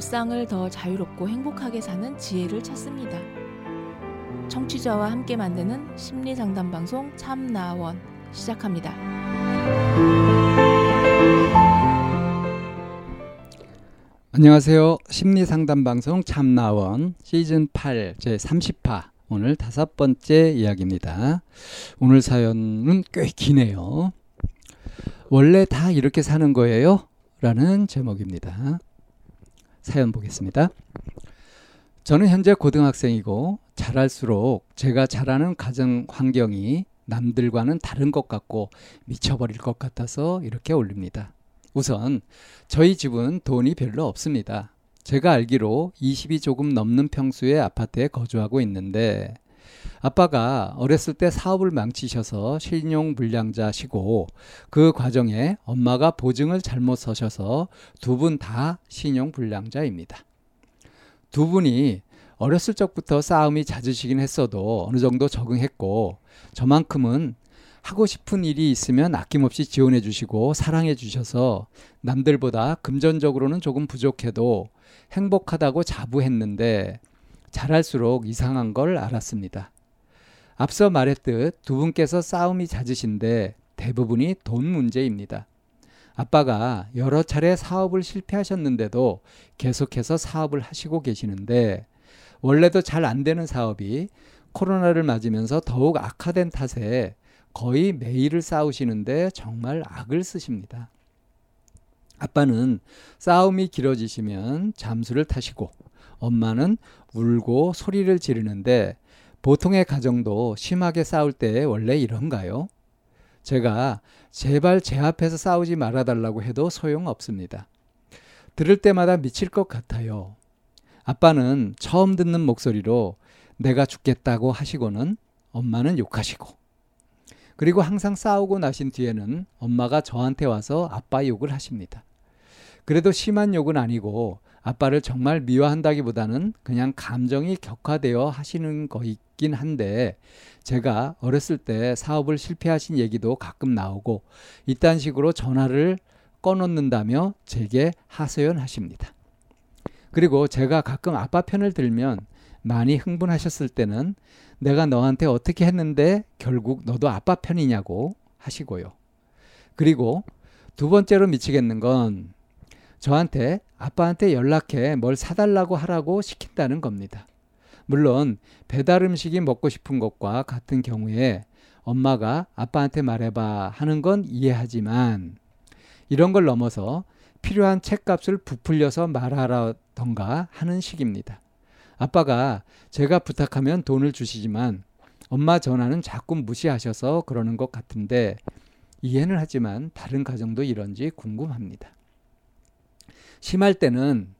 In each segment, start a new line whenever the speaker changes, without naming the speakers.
일상을 더 자유롭고 행복하게 사는 지혜를 찾습니다. 청취자와 함께 만드는 심리 상담 방송 참나원 시작합니다.
안녕하세요. 심리 상담 방송 참나원 시즌 8 제 30화 오늘 다섯 번째 이야기입니다. 오늘 사연은 꽤 기네요. 원래 다 이렇게 사는 거예요? 라는 제목입니다. 사연 보겠습니다. 저는 현재 고등학생이고 자랄수록 제가 자라는 가정 환경이 남들과는 다른 것 같고 미쳐버릴 것 같아서 이렇게 올립니다. 우선 저희 집은 돈이 별로 없습니다. 제가 알기로 20이 조금 넘는 평수의 아파트에 거주하고 있는데 아빠가 어렸을 때 사업을 망치셔서 신용 불량자시고 그 과정에 엄마가 보증을 잘못 서셔서 두 분 다 신용 불량자입니다. 두 분이 어렸을 적부터 싸움이 잦으시긴 했어도 어느 정도 적응했고 저만큼은 하고 싶은 일이 있으면 아낌없이 지원해 주시고 사랑해 주셔서 남들보다 금전적으로는 조금 부족해도 행복하다고 자부했는데 잘할수록 이상한 걸 알았습니다. 앞서 말했듯 두 분께서 싸움이 잦으신데 대부분이 돈 문제입니다. 아빠가 여러 차례 사업을 실패하셨는데도 계속해서 사업을 하시고 계시는데 원래도 잘 안 되는 사업이 코로나를 맞으면서 더욱 악화된 탓에 거의 매일을 싸우시는데 정말 악을 쓰십니다. 아빠는 싸움이 길어지시면 잠수를 타시고 엄마는 울고 소리를 지르는데 보통의 가정도 심하게 싸울 때 원래 이런가요? 제가 제발 제 앞에서 싸우지 말아달라고 해도 소용없습니다. 들을 때마다 미칠 것 같아요. 아빠는 처음 듣는 목소리로 내가 죽겠다고 하시고는 엄마는 욕하시고 그리고 항상 싸우고 나신 뒤에는 엄마가 저한테 와서 아빠 욕을 하십니다. 그래도 심한 욕은 아니고 아빠를 정말 미워한다기보다는 그냥 감정이 격화되어 하시는 거있긴 한데 제가 어렸을 때 사업을 실패하신 얘기도 가끔 나오고 이딴 식으로 전화를 꺼놓는다며 제게 하소연하십니다. 그리고 제가 가끔 아빠 편을 들면 많이 흥분하셨을 때는 내가 너한테 어떻게 했는데 결국 너도 아빠 편이냐고 하시고요. 그리고 두 번째로 미치겠는 건 저한테 아빠한테 연락해 뭘 사달라고 하라고 시킨다는 겁니다. 물론 배달 음식이 먹고 싶은 것과 같은 경우에 엄마가 아빠한테 말해봐 하는 건 이해하지만 이런 걸 넘어서 필요한 책값을 부풀려서 말하라던가 하는 식입니다. 아빠가 제가 부탁하면 돈을 주시지만 엄마 전화는 자꾸 무시하셔서 그러는 것 같은데 이해는 하지만 다른 가정도 이런지 궁금합니다. 심할 때는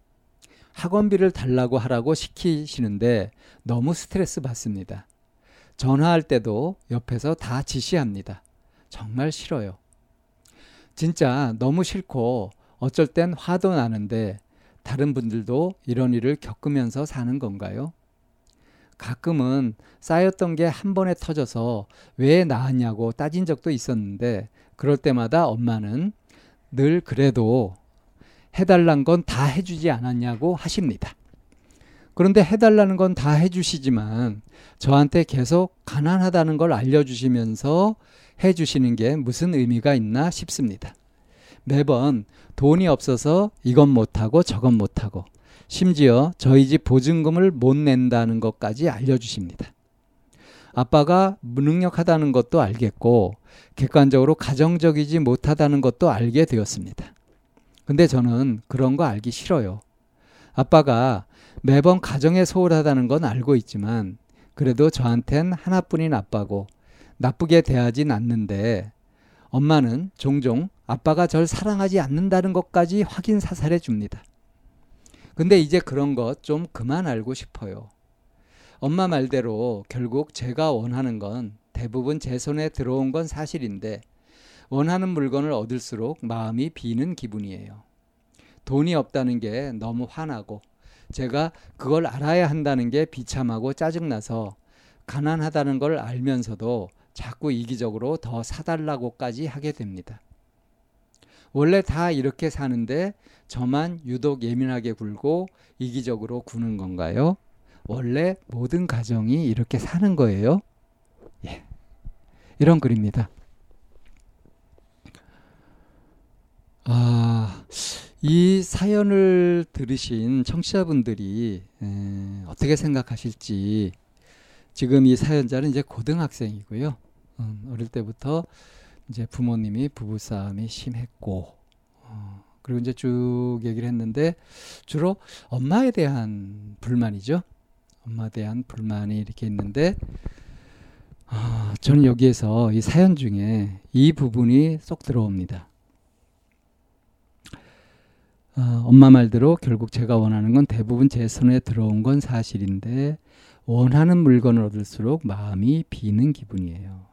학원비를 달라고 하라고 시키시는데 너무 스트레스 받습니다. 전화할 때도 옆에서 다 지시합니다. 정말 싫어요. 진짜 너무 싫고 어쩔 땐 화도 나는데 다른 분들도 이런 일을 겪으면서 사는 건가요? 가끔은 쌓였던 게 한 번에 터져서 왜 나왔냐고 따진 적도 있었는데 그럴 때마다 엄마는 늘 그래도 해달란 건 다 해주지 않았냐고 하십니다. 그런데 해달라는 건 다 해주시지만 저한테 계속 가난하다는 걸 알려주시면서 해주시는 게 무슨 의미가 있나 싶습니다. 매번 돈이 없어서 이건 못하고 저건 못하고 심지어 저희 집 보증금을 못 낸다는 것까지 알려주십니다. 아빠가 무능력하다는 것도 알겠고 객관적으로 가정적이지 못하다는 것도 알게 되었습니다. 근데 저는 그런 거 알기 싫어요. 아빠가 매번 가정에 소홀하다는 건 알고 있지만 그래도 저한텐 하나뿐인 아빠고 나쁘게 대하진 않는데 엄마는 종종 아빠가 절 사랑하지 않는다는 것까지 확인 사살해 줍니다. 근데 이제 그런 것 좀 그만 알고 싶어요. 엄마 말대로 결국 제가 원하는 건 대부분 제 손에 들어온 건 사실인데 원하는 물건을 얻을수록 마음이 비는 기분이에요. 돈이 없다는 게 너무 화나고 제가 그걸 알아야 한다는 게 비참하고 짜증나서 가난하다는 걸 알면서도 자꾸 이기적으로 더 사달라고까지 하게 됩니다. 원래 다 이렇게 사는데 저만 유독 예민하게 굴고 이기적으로 구는 건가요? 원래 모든 가정이 이렇게 사는 거예요. 예. 이런 글입니다. 아, 이 사연을 들으신 청취자분들이 에, 어떻게 생각하실지 지금 이 사연자는 이제 고등학생이고요. 음, 어릴 때부터 이제 부모님이 부부싸움이 심했고 어, 그리고 이제 쭉 얘기를 했는데 주로 엄마에 대한 불만이죠. 엄마에 대한 불만이 이렇게 있는데 아, 저는 여기에서 이 사연 중에 이 부분이 쏙 들어옵니다. 어, 엄마 말대로 결국 제가 원하는 건 대부분 제 손에 들어온 건 사실인데 원하는 물건을 얻을수록 마음이 비는 기분이에요.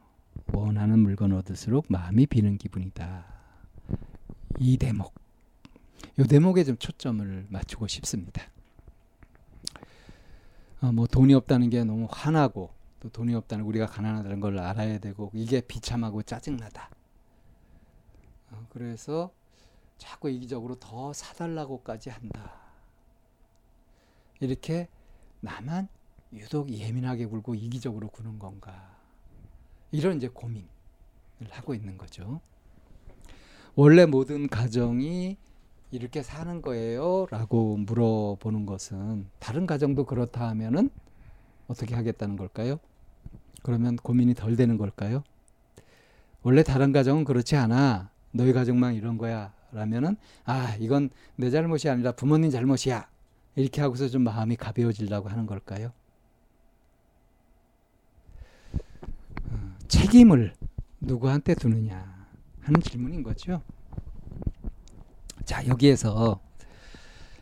원하는 물건을 얻을수록 마음이 비는 기분이다. 이 대목. 이 대목에 좀 초점을 맞추고 싶습니다. 어, 뭐 돈이 없다는 게 너무 화나고 또 돈이 없다는 우리가 가난하다는 걸 알아야 되고 이게 비참하고 짜증나다. 어, 그래서 자꾸 이기적으로 더 사달라고까지 한다. 이렇게 나만 유독 예민하게 굴고 이기적으로 구는 건가. 이런 이제 고민을 하고 있는 거죠. 원래 모든 가정이 이렇게 사는 거예요? 라고 물어보는 것은 다른 가정도 그렇다 하면은 어떻게 하겠다는 걸까요? 그러면 고민이 덜 되는 걸까요? 원래 다른 가정은 그렇지 않아. 너희 가정만 이런 거야. 라면은 아 이건 내 잘못이 아니라 부모님 잘못이야 이렇게 하고서 좀 마음이 가벼워지려고 하는 걸까요? 어, 책임을 누구한테 두느냐 하는 질문인 거죠. 자 여기에서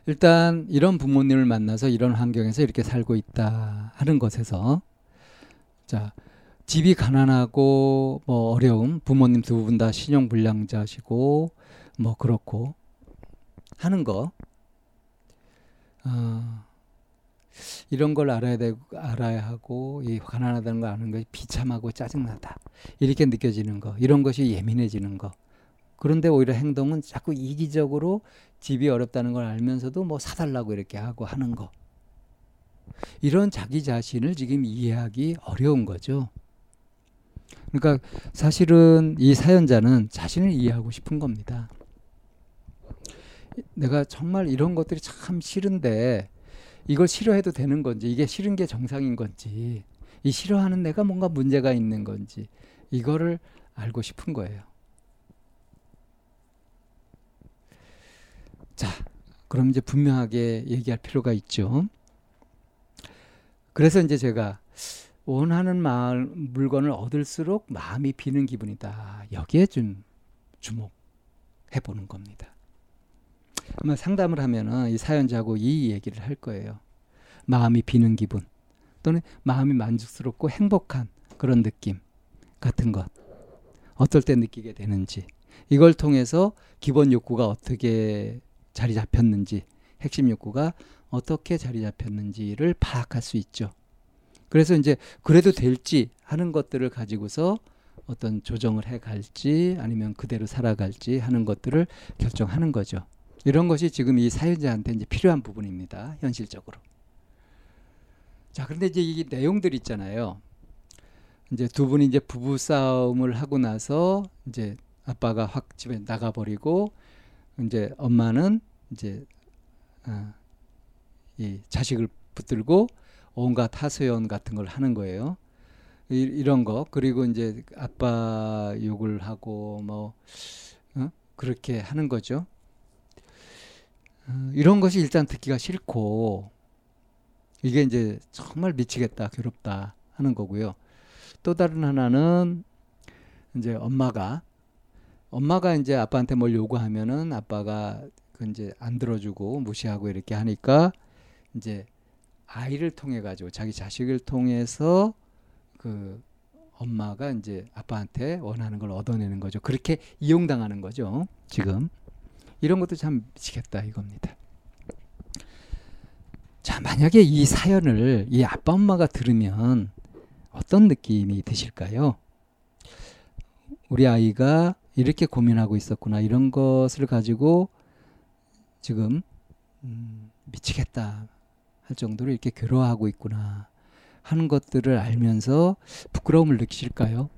일단 이런 부모님을 만나서 이런 환경에서 이렇게 살고 있다 하는 것에서 자 집이 가난하고 뭐 어려움 부모님 두 분 다 신용 불량자시고 뭐 그렇고 하는 거. 어, 이런 걸 알아야 되고 알아야 하고 이 가난하다는 걸 아는 것이 비참하고 짜증나다. 이렇게 느껴지는 거. 이런 것이 예민해지는 거. 그런데 오히려 행동은 자꾸 이기적으로 집이 어렵다는 걸 알면서도 뭐 사달라고 이렇게 하고 하는 거. 이런 자기 자신을 지금 이해하기 어려운 거죠. 그러니까 사실은 이 사연자는 자신을 이해하고 싶은 겁니다. 내가 정말 이런 것들이 참 싫은데 이걸 싫어해도 되는 건지 이게 싫은 게 정상인 건지 이 싫어하는 내가 뭔가 문제가 있는 건지 이거를 알고 싶은 거예요. 자, 그럼 이제 분명하게 얘기할 필요가 있죠. 그래서 이제 제가 원하는 마을, 물건을 얻을수록 마음이 비는 기분이다. 여기에 좀 주목해 보는 겁니다. 아마 상담을 하면은 이 사연자하고 이 얘기를 할 거예요. 마음이 비는 기분 또는 마음이 만족스럽고 행복한 그런 느낌 같은 것 어떨 때 느끼게 되는지 이걸 통해서 기본 욕구가 어떻게 자리 잡혔는지 핵심 욕구가 어떻게 자리 잡혔는지를 파악할 수 있죠. 그래서 이제 그래도 될지 하는 것들을 가지고서 어떤 조정을 해 갈지 아니면 그대로 살아갈지 하는 것들을 결정하는 거죠. 이런 것이 지금 이 사연자한테 이제 필요한 부분입니다. 현실적으로. 자, 그런데 이제 이 내용들 있잖아요. 이제 두 분이 이제 부부 싸움을 하고 나서 이제 아빠가 확 집에 나가 버리고 이제 엄마는 이제 아, 이 자식을 붙들고 온갖 하소연 같은 걸 하는 거예요. 이, 이런 거 그리고 이제 아빠 욕을 하고 뭐 어? 그렇게 하는 거죠. 어, 이런 것이 일단 듣기가 싫고 이게 이제 정말 미치겠다 괴롭다 하는 거고요. 또 다른 하나는 이제 엄마가 엄마가 이제 아빠한테 뭘 요구하면은 아빠가 그 이제 안 들어주고 무시하고 이렇게 하니까 이제 아이를 통해 가지고 자기 자식을 통해서 그 엄마가 이제 아빠한테 원하는 걸 얻어내는 거죠. 그렇게 이용당하는 거죠. 지금. 이런 것도 참 미치겠다 이겁니다. 자, 만약에 이 사연을 이 아빠 엄마가 들으면 어떤 느낌이 드실까요? 우리 아이가 이렇게 고민하고 있었구나 이런 것을 가지고 지금 음, 미치겠다 할 정도로 이렇게 괴로워하고 있구나 하는 것들을 알면서 부끄러움을 느끼실까요?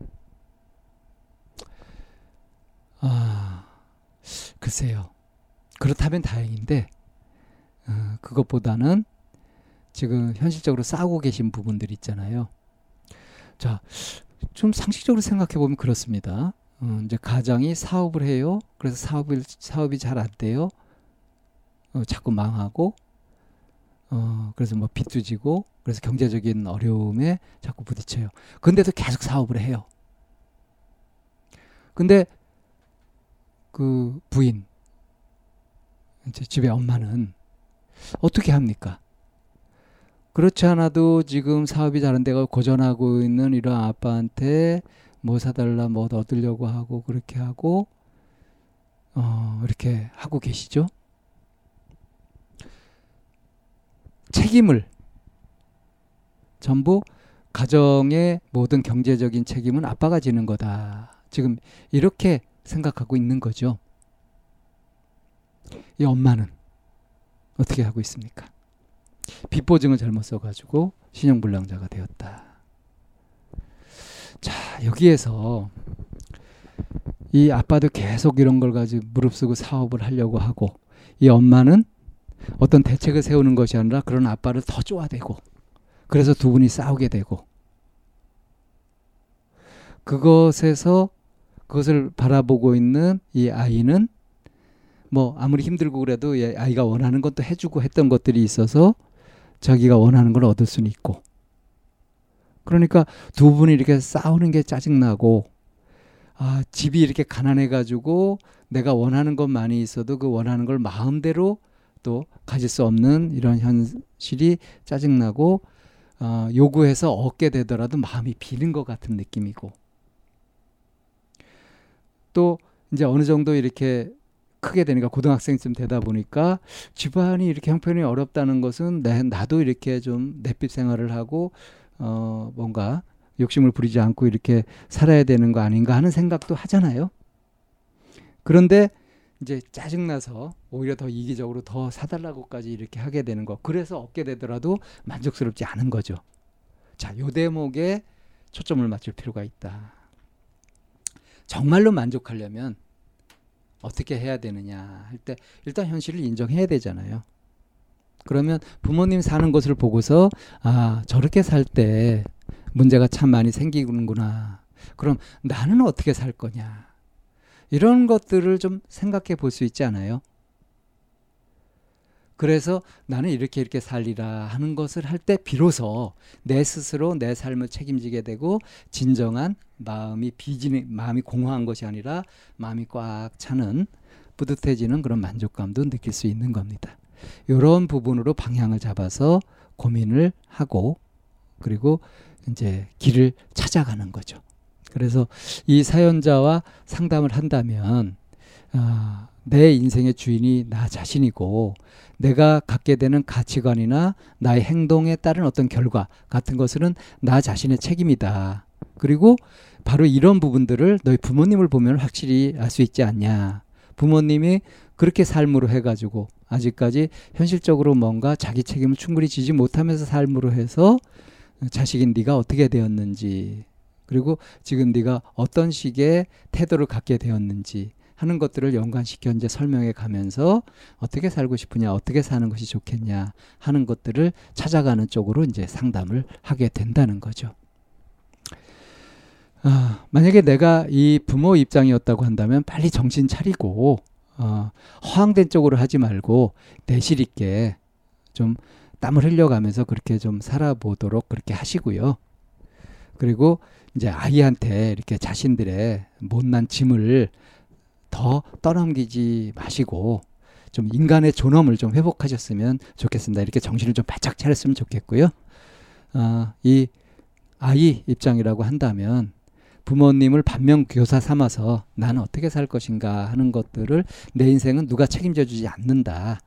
아, 글쎄요. 그렇다면 다행인데, 어, 그것보다는 지금 현실적으로 싸우고 계신 부분들 있잖아요. 자, 좀 상식적으로 생각해 보면 그렇습니다. 어, 이제 가장이 사업을 해요. 그래서 사업을, 사업이 잘 안 돼요. 어, 자꾸 망하고, 어, 그래서 뭐 빚도 지고, 그래서 경제적인 어려움에 자꾸 부딪혀요. 근데도 계속 사업을 해요. 근데 그 부인, 이제 집에 엄마는 어떻게 합니까? 그렇지 않아도 지금 사업이 다른 데가 고전하고 있는 이런 아빠한테 뭐 사달라 뭐 얻으려고 하고 그렇게 하고 어 이렇게 하고 계시죠. 책임을 전부 가정의 모든 경제적인 책임은 아빠가 지는 거다. 지금 이렇게 생각하고 있는 거죠. 이 엄마는 어떻게 하고 있습니까? 빚보증을 잘못 써가지고 신용불량자가 되었다. 자, 여기에서 이 아빠도 계속 이런 걸 가지고 무릅쓰고 사업을 하려고 하고 이 엄마는 어떤 대책을 세우는 것이 아니라 그런 아빠를 더 쪼아대고 그래서 두 분이 싸우게 되고 그것에서 그것을 바라보고 있는 이 아이는 뭐 아무리 힘들고 그래도 아이가 원하는 것도 해주고 했던 것들이 있어서 자기가 원하는 걸 얻을 수는 있고. 그러니까 두 분이 이렇게 싸우는 게 짜증나고 아 집이 이렇게 가난해 가지고 내가 원하는 것 많이 있어도 그 원하는 걸 마음대로 또 가질 수 없는 이런 현실이 짜증나고 어, 요구해서 얻게 되더라도 마음이 비는 것 같은 느낌이고 또 이제 어느 정도 이렇게 크게 되니까 고등학생쯤 되다 보니까 집안이 이렇게 형편이 어렵다는 것은 내, 나도 이렇게 좀 넷빛 생활을 하고 어 뭔가 욕심을 부리지 않고 이렇게 살아야 되는 거 아닌가 하는 생각도 하잖아요. 그런데 이제 짜증나서 오히려 더 이기적으로 더 사달라고까지 이렇게 하게 되는 거. 그래서 얻게 되더라도 만족스럽지 않은 거죠. 자, 요 대목에 초점을 맞출 필요가 있다. 정말로 만족하려면 어떻게 해야 되느냐 할 때 일단 현실을 인정해야 되잖아요. 그러면 부모님 사는 것을 보고서 아 저렇게 살 때 문제가 참 많이 생기는구나. 그럼 나는 어떻게 살 거냐. 이런 것들을 좀 생각해 볼 수 있지 않아요? 그래서 나는 이렇게 이렇게 살리라 하는 것을 할 때 비로소 내 스스로 내 삶을 책임지게 되고 진정한 마음이 비지는 마음이 공허한 것이 아니라 마음이 꽉 차는 뿌듯해지는 그런 만족감도 느낄 수 있는 겁니다. 이런 부분으로 방향을 잡아서 고민을 하고 그리고 이제 길을 찾아가는 거죠. 그래서 이 사연자와 상담을 한다면 아, 내 인생의 주인이 나 자신이고 내가 갖게 되는 가치관이나 나의 행동에 따른 어떤 결과 같은 것은 나 자신의 책임이다. 그리고 바로 이런 부분들을 너희 부모님을 보면 확실히 알 수 있지 않냐. 부모님이 그렇게 삶으로 해가지고 아직까지 현실적으로 뭔가 자기 책임을 충분히 지지 못하면서 삶으로 해서 자식인 네가 어떻게 되었는지 그리고 지금 네가 어떤 식의 태도를 갖게 되었는지 하는 것들을 연관시켜 이제 설명해 가면서 어떻게 살고 싶으냐, 어떻게 사는 것이 좋겠냐 하는 것들을 찾아가는 쪽으로 이제 상담을 하게 된다는 거죠. 아, 만약에 내가 이 부모 입장이었다고 한다면 빨리 정신 차리고 어, 허황된 쪽으로 하지 말고 내실 있게 좀 땀을 흘려가면서 그렇게 좀 살아보도록 그렇게 하시고요. 그리고 이제 아이한테 이렇게 자신들의 못난 짐을 더 떠넘기지 마시고 좀 인간의 존엄을 좀 회복하셨으면 좋겠습니다. 이렇게 정신을 좀 바짝 차렸으면 좋겠고요. 어, 이 아이 입장이라고 한다면 부모님을 반면 교사 삼아서 나는 어떻게 살 것인가 하는 것들을 내 인생은 누가 책임져 주지 않는다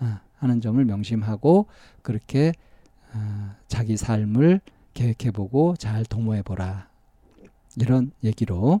어, 하는 점을 명심하고 그렇게 어, 자기 삶을 계획해보고 잘 도모해보라 이런 얘기로